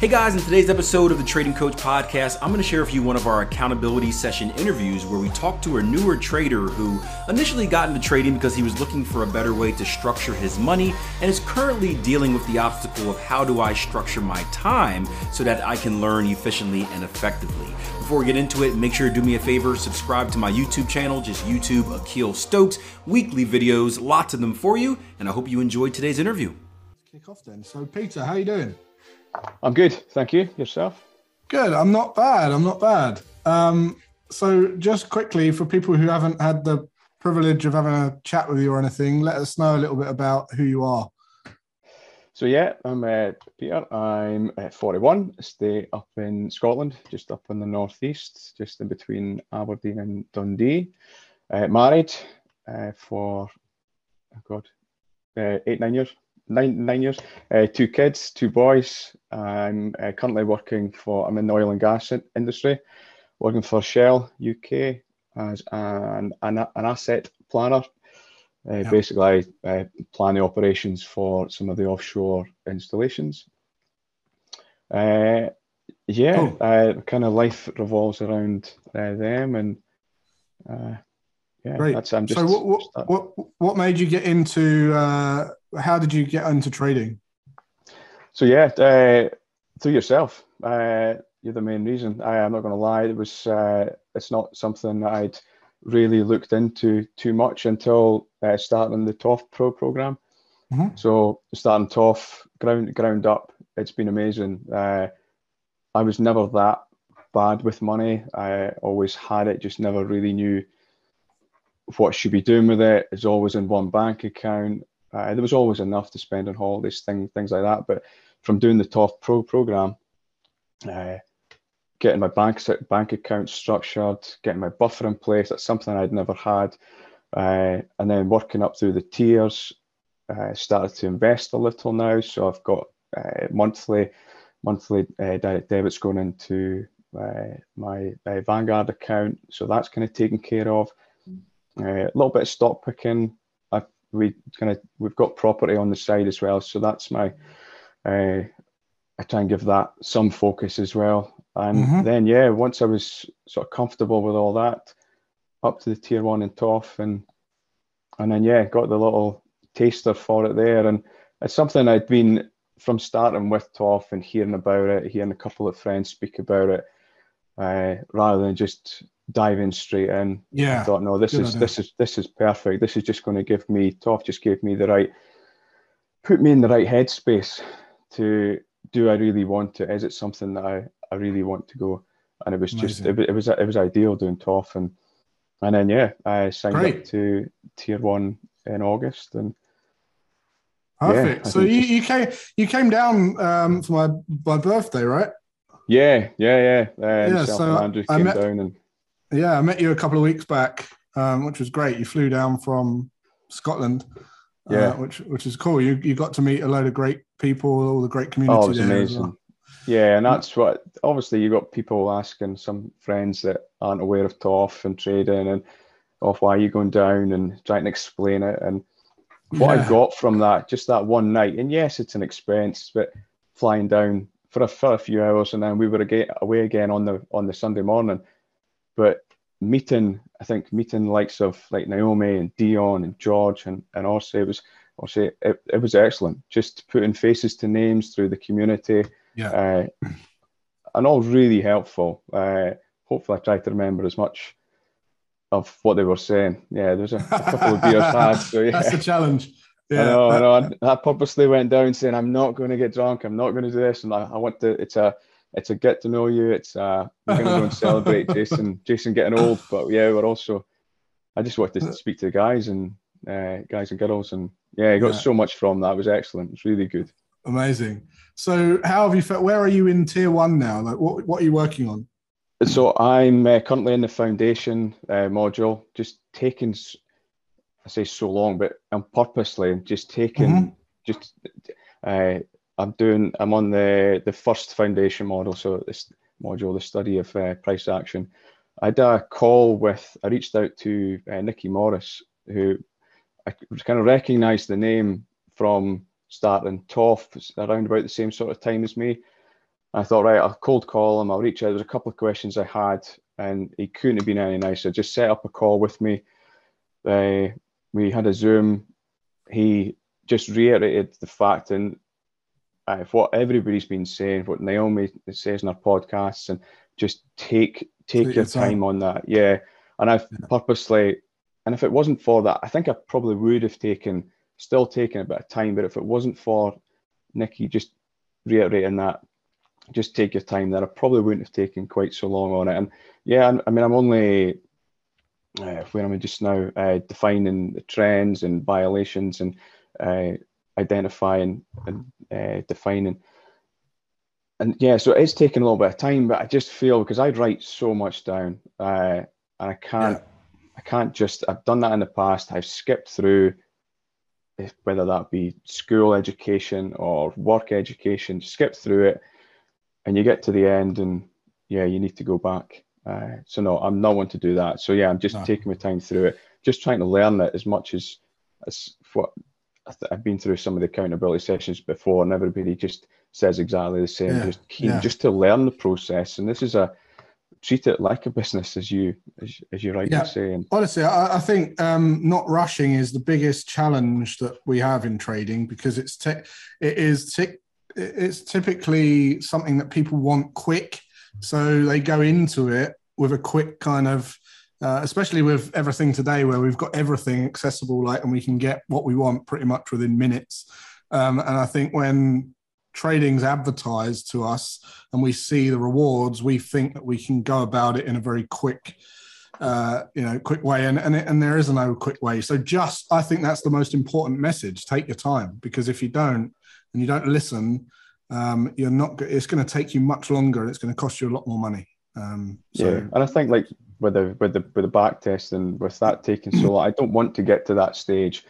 Hey guys, in today's episode of the Trading Coach Podcast, I'm going to share with you one of our accountability session interviews where we talk to a newer trader who initially got into trading because he was looking for a better way to structure his money and is currently dealing with the obstacle of how do I structure my time so that I can learn efficiently and effectively. Before we get into it, make sure to do me a favor, subscribe to my YouTube channel, just YouTube Akil Stokes, weekly videos, lots of them for you, and I hope you enjoyed today's interview. Kick off then. So Peter, how you doing? I'm good, thank you. Yourself? Good. I'm not bad. I'm not bad. Um, so, just quickly for people who haven't had the privilege of having a chat with you or anything, let us know a little bit about who you are. So yeah, I'm uh, Peter. I'm uh, 41. stay up in Scotland, just up in the northeast, just in between Aberdeen and Dundee. Uh, married uh, for oh god, uh, eight nine years nine nine years. Uh, two kids, two boys. I'm uh, currently working for. I'm in the oil and gas industry, working for Shell UK as an an, an asset planner. Uh, yeah. Basically, I uh, plan the operations for some of the offshore installations. Uh, yeah, cool. Uh, kind of life revolves around them, and yeah, Great. That's, I'm just, so what, what, what, what made you get into, uh, how did you get into trading? So yeah, uh, through yourself, uh, you're the main reason. I, am not going to lie. It was, uh, it's not something that I'd really looked into too much until uh, starting the TOF Pro program. Mm-hmm. So starting TOF ground, ground up, it's been amazing. Uh, I was never that bad with money. I always had it, just never really knew what should be doing with it. it is always in one bank account. Uh, there was always enough to spend on holidays, things things like that. But from doing the TOF Pro program, uh, getting my bank bank account structured, getting my buffer in place, that's something I'd never had. Uh, and then working up through the tiers, uh, started to invest a little now. So I've got uh, monthly monthly uh, direct debits going into my Vanguard account. So that's kind of taken care of. Uh, a little bit of stock picking. We kind of we've got property on the side as well, so that's my. Uh, I try and give that some focus as well, and mm-hmm. then yeah, once I was sort of comfortable with all that, up to the tier one and TOF, and and then yeah, got the little taster for it there, and it's something I'd been from starting with TOF and hearing about it, hearing a couple of friends speak about it, uh, rather than just diving straight in. Yeah. I thought, no, this is idea. this is this is perfect. This is just going to give me TOF just gave me the right put me in the right headspace to do I really want it? Is it something that I, I really want to go? And it was Amazing. just it, it was it was ideal doing TOF and and then yeah, I signed Great. up to tier one in August and Perfect. Yeah, so you, you came you came down um, for my my birthday, right? Yeah, yeah, yeah. Uh, yeah. So Andrew came met, down and yeah, I met you a couple of weeks back, um, which was great. You flew down from Scotland, uh, yeah, uh, which which is cool. You you got to meet a load of great people, all the great community. Oh, it was amazing. Well. Yeah, and that's what obviously you got people asking some friends that aren't aware of TOF and trading and off why are you going down and trying to explain it and what yeah. I got from that just that one night and yes it's an expense but flying down for a, for a few hours and then we were again, away again on the on the Sunday morning but meeting, I think meeting the likes of like Naomi and Dion and George and, and Orsi, it was Orsi, it, it was excellent. Just putting faces to names through the community. Yeah. Uh, and all really helpful. Uh, hopefully I tried to remember as much of what they were saying. Yeah, there's a, a couple of beers had. So yeah. That's the challenge. Yeah, I know, I know. I, I purposely went down saying I'm not going to get drunk. I'm not going to do this, and I, I want to. It's a it's a get to know you. It's uh, we're going to go and celebrate Jason, Jason getting old, but yeah, we're also. I just wanted to speak to the guys and uh, guys and girls, and yeah, I got yeah. so much from that. It was excellent. It's really good. Amazing. So, how have you felt? Where are you in tier one now? Like, what what are you working on? So, I'm uh, currently in the foundation uh, module, just taking. I say so long, but I'm purposely just taking mm-hmm. just uh, I'm doing. I'm on the the first foundation model, so this module, the study of uh, price action. I had a call with. I reached out to uh, Nikki Morris, who I kind of recognised the name from starting TOF around about the same sort of time as me, I thought, right, I'll cold call him. I'll reach out. There's a couple of questions I had, and he couldn't have been any nicer. Just set up a call with me. Uh, we had a Zoom. He just reiterated the fact and uh, what everybody's been saying, what Naomi says in her podcasts, and just take take, take your time, time, on that. Yeah, and I've yeah. purposely, and if it wasn't for that, I think I probably would have taken, still taken a bit of time. But if it wasn't for Nikki just reiterating that just take your time there. I probably wouldn't have taken quite so long on it. And yeah, I mean, I'm only uh, where am I just now uh, defining the trends and violations and uh, identifying and uh, defining. And yeah, so it's taken a little bit of time, but I just feel because I write so much down, uh, and I can't, yeah. I can't just. I've done that in the past. I've skipped through whether that be school education or work education, skip through it and you get to the end and yeah, you need to go back. Uh, so no, I'm not one to do that. So yeah, I'm just no. taking my time through it, just trying to learn it as much as as what I've been through some of the accountability sessions before, and everybody just says exactly the same. Yeah. Just keen, yeah. just to learn the process, and this is a treat it like a business, as you as, as you rightly yeah. say. And honestly, I, I think um, not rushing is the biggest challenge that we have in trading because it's te- it is te- it's typically something that people want quick. So they go into it with a quick kind of, uh, especially with everything today where we've got everything accessible, like, and we can get what we want pretty much within minutes. Um, and I think when trading's advertised to us and we see the rewards, we think that we can go about it in a very quick, uh, you know, quick way. And and, and there is no quick way. So just, I think that's the most important message. Take your time because if you don't, and you don't listen, um, you're not. It's going to take you much longer, and it's going to cost you a lot more money. Um, so. Yeah, and I think like with the with the with the back test and with that taking so long, I don't want to get to that stage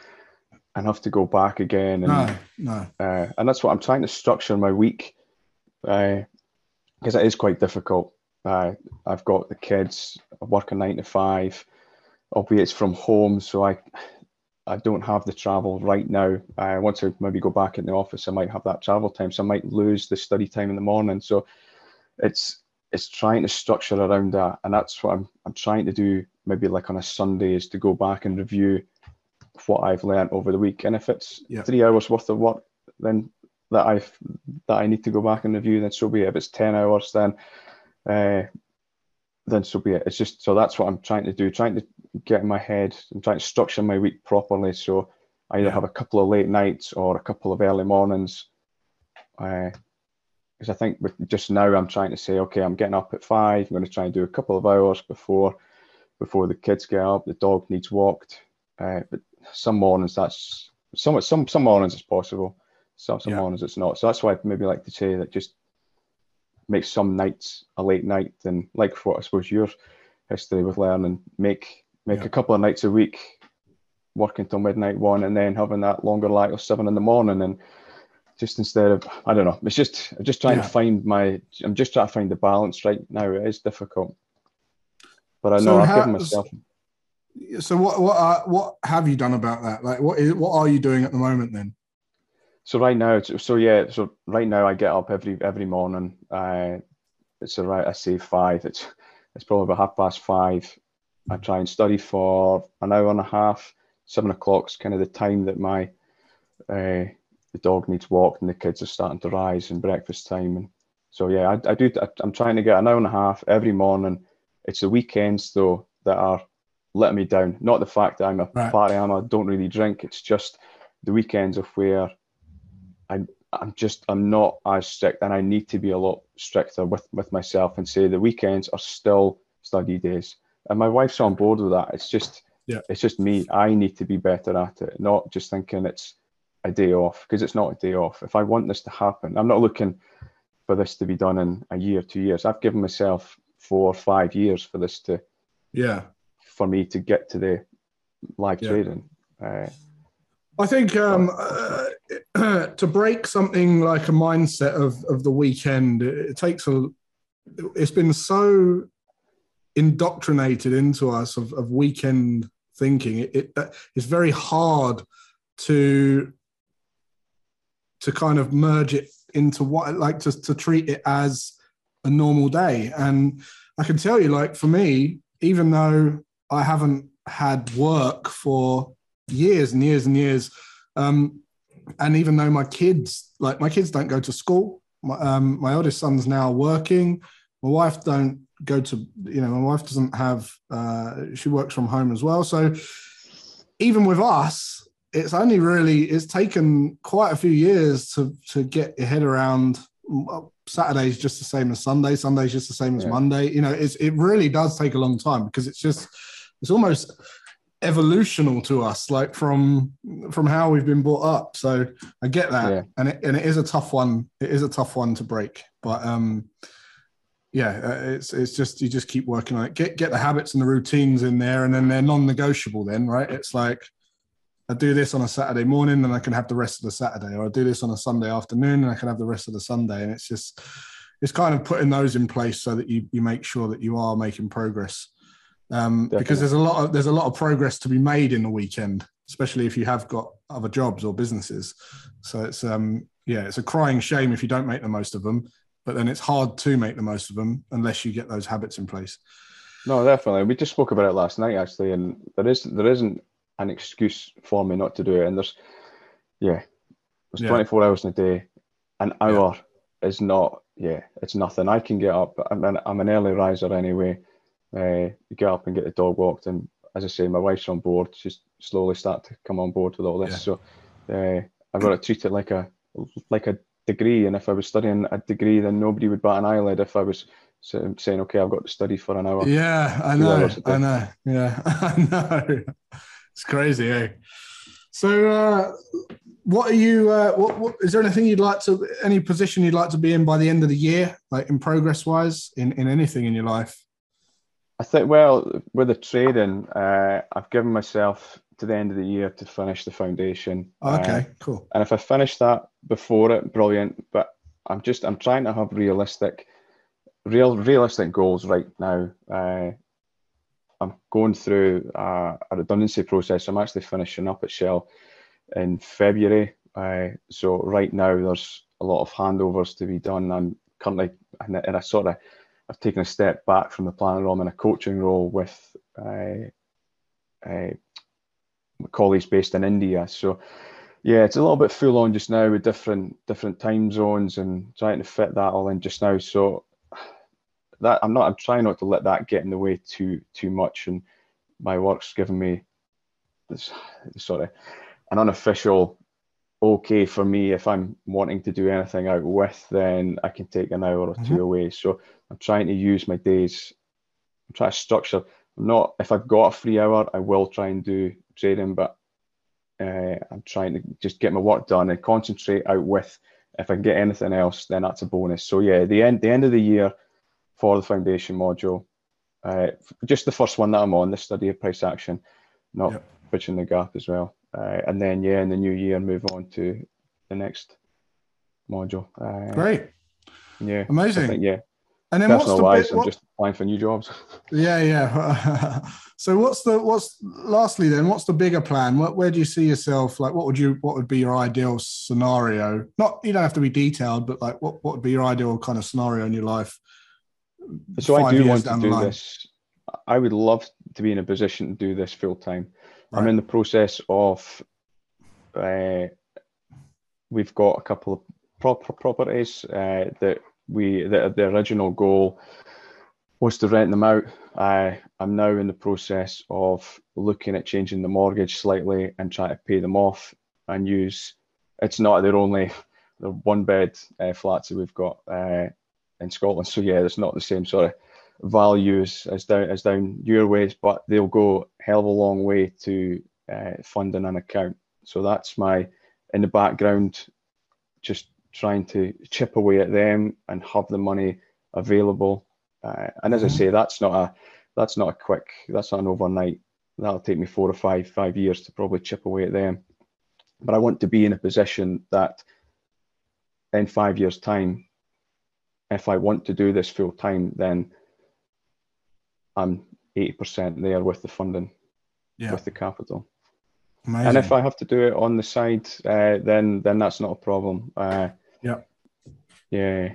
and have to go back again. And, no, no. Uh, and that's what I'm trying to structure my week because uh, it is quite difficult. Uh, I've got the kids. I work a nine to five, albeit it's from home, so I I don't have the travel right now. I want to maybe go back in the office. I might have that travel time, so I might lose the study time in the morning. So it's it's trying to structure around that, and that's what I'm I'm trying to do. Maybe like on a Sunday is to go back and review what I've learned over the week. And if it's yeah. three hours worth of work, then that I've that I need to go back and review, then so be it. If it's ten hours, then uh, then so be it. It's just so that's what I'm trying to do, trying to get in my head and trying to structure my week properly. So I either have a couple of late nights or a couple of early mornings. Because I think with just now I'm trying to say, okay, I'm getting up at five. I'm going to try and do a couple of hours before before the kids get up. The dog needs walked. Uh, but some mornings that's some some some mornings it's possible. Some some yeah. mornings it's not. So that's why I maybe like to say that just make some nights a late night and like what I suppose your history with learning, make make yeah. a couple of nights a week working till midnight one and then having that longer light of seven in the morning and just instead of I don't know, it's just I'm just trying yeah. to find my I'm just trying to find the balance right now. It is difficult. But I know so I've given myself so what what are, what have you done about that? Like what is what are you doing at the moment then? So right now, so yeah, so right now I get up every every morning. Uh, it's around I say five. It's it's probably about half past five. I try and study for an hour and a half. Seven o'clock's kind of the time that my uh, the dog needs walked and the kids are starting to rise and breakfast time. And so yeah, I, I do. I, am trying to get an hour and a half every morning. It's the weekends though that are letting me down. Not the fact that I'm a right. party animal. I don't really drink. It's just the weekends of where I I'm just I'm not as strict, and I need to be a lot stricter with with myself and say the weekends are still study days. And my wife's on board with that. It's just yeah, it's just me. I need to be better at it, not just thinking it's a day off because it's not a day off. If I want this to happen, I'm not looking for this to be done in a year, two years. I've given myself four or five years for this to, yeah, for me to get to the live yeah. trading. Uh, I think um, uh, to break something like a mindset of, of the weekend, it, takes a. It's been so indoctrinated into us of, of weekend thinking. It, it, it's very hard to to kind of merge it into what like to, to treat it as a normal day. And I can tell you, like for me, even though I haven't had work for years and years and years, um, and even though my kids, like my kids, don't go to school, my, um, my eldest son's now working. My wife don't go to, you know, my wife doesn't have. Uh, she works from home as well. So even with us, it's only really it's taken quite a few years to to get your head around Saturday's just the same as Sunday. Sunday's just the same as yeah. Monday. You know, it's it really does take a long time because it's just it's almost evolutional to us, like from from how we've been brought up. So I get that, yeah. and it and it is a tough one. It is a tough one to break, but um, yeah, uh, it's it's just you just keep working on it. Get get the habits and the routines in there, and then they're non-negotiable. Then right, it's like I do this on a Saturday morning, and I can have the rest of the Saturday, or I do this on a Sunday afternoon, and I can have the rest of the Sunday. And it's just it's kind of putting those in place so that you you make sure that you are making progress. Um, because there's a lot of there's a lot of progress to be made in the weekend, especially if you have got other jobs or businesses. So it's um yeah, it's a crying shame if you don't make the most of them, but then it's hard to make the most of them unless you get those habits in place. No, definitely. We just spoke about it last night actually, and there is there isn't an excuse for me not to do it. And there's, yeah, there's yeah. 24 hours in a day. An hour yeah. is not, yeah, it's nothing. I can get up. I'm an, I'm an early riser anyway. Uh, get up and get the dog walked. And as I say, my wife's on board. She's slowly start to come on board with all this. Yeah. So uh, I've got to treat it like a like a degree. And if I was studying a degree, then nobody would bat an eyelid if I was saying, okay, I've got to study for an hour. Yeah, I know. I know. Yeah, I know. It's crazy, eh? So, uh, what are you? Uh, what, what is there anything you'd like to? Any position you'd like to be in by the end of the year, like in progress wise, in in anything in your life? I think. Well, with the trading, uh, I've given myself to the end of the year to finish the foundation. Oh, okay, uh, cool. And if I finish that before it, brilliant. But I'm just I'm trying to have realistic, real realistic goals right now. I'm going through a, a, redundancy process. I'm actually finishing up at Shell in February. Uh, so right now there's a lot of handovers to be done. I'm currently in a, in a sort of I've taken a step back from the planning role. I'm in a coaching role with uh, uh, colleagues based in India. So yeah, it's a little bit full on just now with different different time zones and trying to fit that all in just now. So that I'm not I'm trying not to let that get in the way too too much and my work's given me this sort of an unofficial okay for me if I'm wanting to do anything out with then I can take an hour or mm-hmm. two away so I'm trying to use my days I'm trying to structure I'm not if I've got a free hour I will try and do trading but uh, I'm trying to just get my work done and concentrate out with if I can get anything else then that's a bonus so yeah the end the end of the year for the foundation module. Uh, just the first one that I'm on, the study of price action, not yep. bridging the gap as well. Uh, and then, yeah, in the new year, move on to the next module. Uh, Great. Yeah. Amazing. Think, yeah. And then what's the bit, what, I'm just applying for new jobs. Yeah, yeah. so what's the what's lastly then? What's the bigger plan? What, where do you see yourself? Like, what would you what would be your ideal scenario? Not you don't have to be detailed, but like, what what would be your ideal kind of scenario in your life so I do want to do this. I would love to be in a position to do this full time. Right. I'm in the process of. Uh, we've got a couple of pro- properties uh, that we that the original goal was to rent them out. I I'm now in the process of looking at changing the mortgage slightly and trying to pay them off and use. It's not their only the one bed uh, flats that we've got. Uh, in Scotland. So yeah, it's not the same sort of values as down as down your ways, but they'll go hell of a long way to uh, funding an account. So that's my in the background, just trying to chip away at them and have the money available. Uh, and as mm-hmm. I say, that's not a that's not a quick that's not an overnight. That'll take me four or five five years to probably chip away at them. But I want to be in a position that in five years' time if I want to do this full time, then I'm 80% there with the funding, yeah. with the capital. Amazing. And if I have to do it on the side, uh, then then that's not a problem. Uh, yeah. Yeah.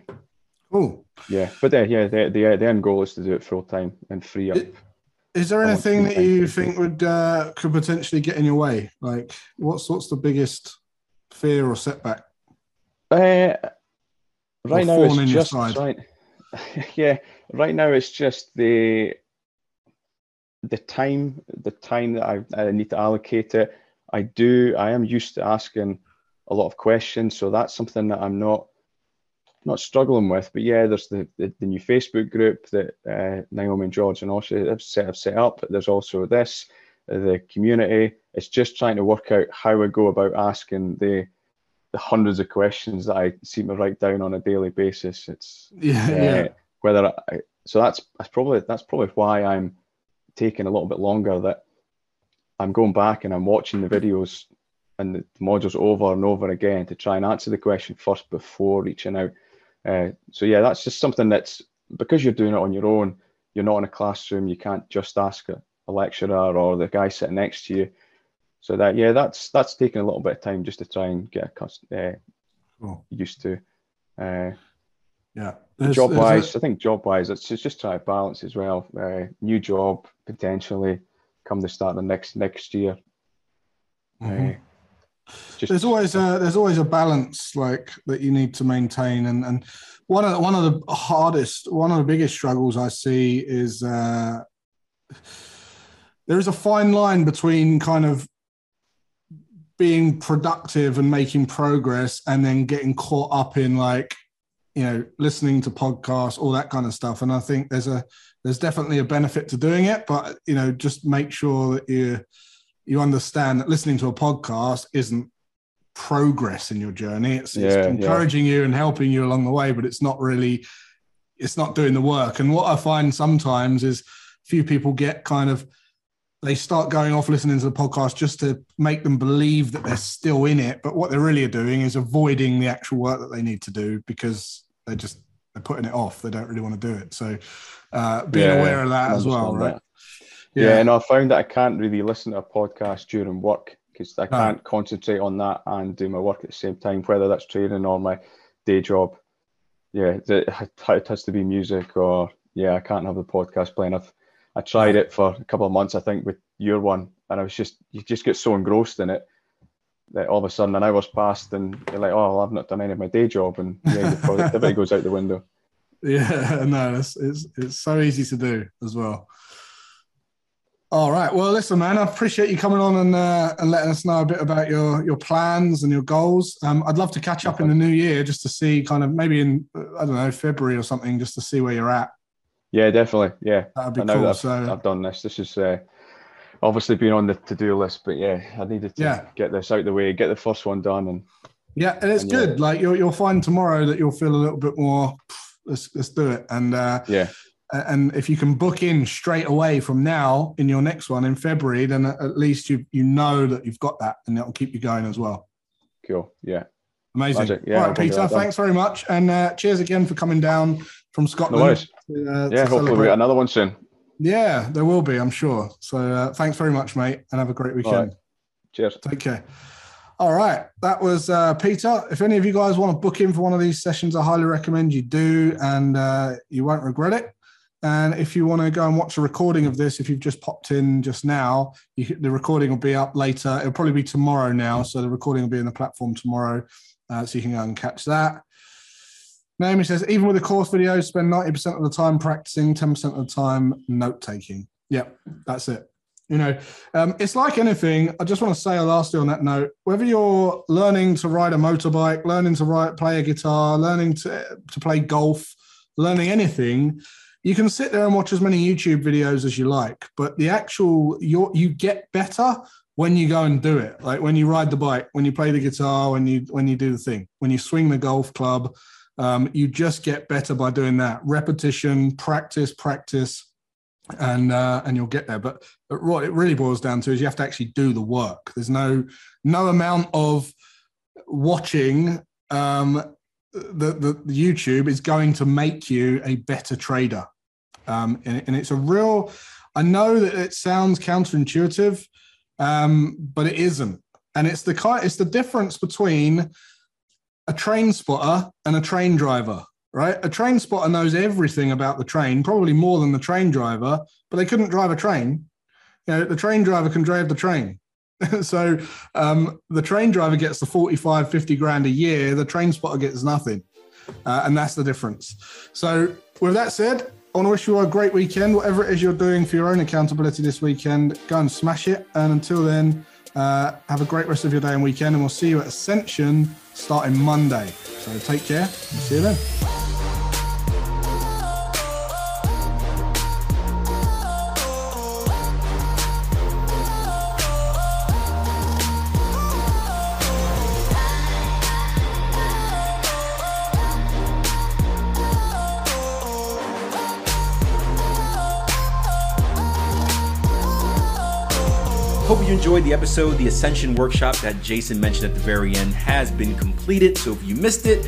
Cool. Yeah, but uh, yeah, the, the the end goal is to do it full time and free up. Is there anything that you think would uh, could potentially get in your way? Like, what's what's the biggest fear or setback? Uh, right now it's just right. yeah, right now it's just the the time, the time that I, I need to allocate it. I do. I am used to asking a lot of questions, so that's something that I'm not not struggling with. But yeah, there's the the, the new Facebook group that uh, Naomi and George and Osha have set have set up. There's also this, the community. It's just trying to work out how I go about asking the the hundreds of questions that I seem to write down on a daily basis. It's Yeah, uh, yeah, whether I, so that's that's probably that's probably why I'm taking a little bit longer. That I'm going back and I'm watching the videos and the modules over and over again to try and answer the question first before reaching out. Uh, so yeah, that's just something that's because you're doing it on your own. You're not in a classroom. You can't just ask a, a lecturer or the guy sitting next to you. So that yeah, that's that's taking a little bit of time just to try and get uh, Cool. used to. Uh, yeah. There's- job there's a- wise, I think job wise, it's, it's just trying to balance as well. Uh, new job potentially come the start of next next year. Mhm. Uh, just there's always a there's always a balance like that you need to maintain and and one of one of the hardest one of the biggest struggles i see is uh there is a fine line between kind of being productive and making progress and then getting caught up in like you know listening to podcasts all that kind of stuff and i think there's a there's definitely a benefit to doing it but you know just make sure that you you understand that listening to a podcast isn't progress in your journey. It's, it's Yeah, yeah. encouraging you and helping you along the way, but it's not really, it's not doing the work. And what I find sometimes is few people get kind of, they start going off listening to the podcast just to make them believe that they're still in it. But what they're really are doing is avoiding the actual work that they need to do because they're just, they're putting it off. They don't really want to do it. So uh, being Yeah, aware of that as well, right? that. Yeah. and I found that I can't really listen to a podcast during work because I can't concentrate on that and do my work at the same time, whether that's training or my day job. Yeah, it it has to be music or yeah, I can't have the podcast playing. I've I tried it for a couple of months, I think, with your one, and I was just you just get so engrossed in it that all of a sudden an hour's passed and you're like, oh, well, I've not done any of my day job, and yeah, the productivity goes out the window. Yeah, no, it's, it's it's so easy to do as well. All right. Well, listen, man, I appreciate you coming on and uh, and letting us know a bit about your your plans and your goals. Um, I'd love to catch up in the new year just to see, kind of maybe in I don't know February or something, just to see where you're at. Yeah, definitely. Yeah, That'd be I know cool. I've, So I've done this. This is uh, obviously been on the to-do list, but yeah, I needed to Yeah. get this out the way, get the first one done, and yeah, and it's and yeah. good. Like you'll you'll find tomorrow that you'll feel a little bit more. Let's let's do it. And uh, yeah, and if you can book in straight away from now in your next one in February, then at least you you know that you've got that, and that'll keep you going as well. cool. Yeah, Amazing. Magic. Yeah, All right, Peter. Thanks very much, and uh, cheers again for coming down from Scotland. worries. to, uh, Yeah, hopefully we get another one soon. Yeah, there will be, I'm sure. So uh, thanks very much, mate, and have a great weekend. Right. Cheers. Take care. All right, that was uh, Peter. If any of you guys want to book in for one of these sessions, I highly recommend you do, and uh, you won't regret it. And if you want to go and watch a recording of this, if you've just popped in just now, you, the recording will be up later. It'll probably be tomorrow now, so the recording will be in the platform tomorrow, uh, so you can go and catch that. Naomi says, even with the course videos, spend 90% of the time practicing, 10% of the time note taking. Yep, that's it. You know, um, it's like anything. I just want to say, lastly, on that note, whether you're learning to ride a motorbike, learning to ride, play a guitar, learning to, to play golf, learning anything, you can sit there and watch as many YouTube videos as you like. But the actual, you you get better when you go and do it. Like when you ride the bike, when you play the guitar, when you when you do the thing, when you swing the golf club, um, you just get better by doing that. Repetition, practice, practice, and uh, and you'll get there. But, but what it really boils down to is you have to actually do the work. There's no no amount of watching um, the, the the YouTube is going to make you a better trader. Um, and, and it's a real. I know that it sounds counterintuitive, um, but it isn't. And it's the. It's the difference between a train spotter and a train driver, right? A train spotter knows everything about the train, probably more than the train driver, but they couldn't drive a train. You know, the train driver can drive the train. so um, the train driver gets the 45, 50 grand a year, the train spotter gets nothing. Uh, and that's the difference. So, with that said, I want to wish you a great weekend. Whatever it is you're doing for your own accountability this weekend, go and smash it. And until then, uh, have a great rest of your day and weekend. And we'll see you at Ascension starting Monday. So take care and see you then. Hope you enjoyed the episode. The Ascension workshop that Jason mentioned at the very end has been completed. So if you missed it,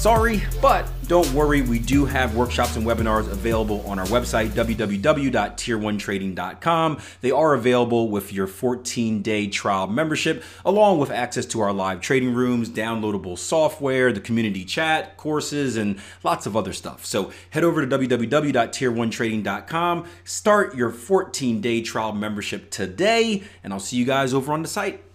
sorry, but don't worry, we do have workshops and webinars available on our website, www.tier1trading.com. They are available with your 14 day trial membership, along with access to our live trading rooms, downloadable software, the community chat, courses, and lots of other stuff. So head over to www.tier1trading.com, start your 14 day trial membership today, and I'll see you guys over on the site.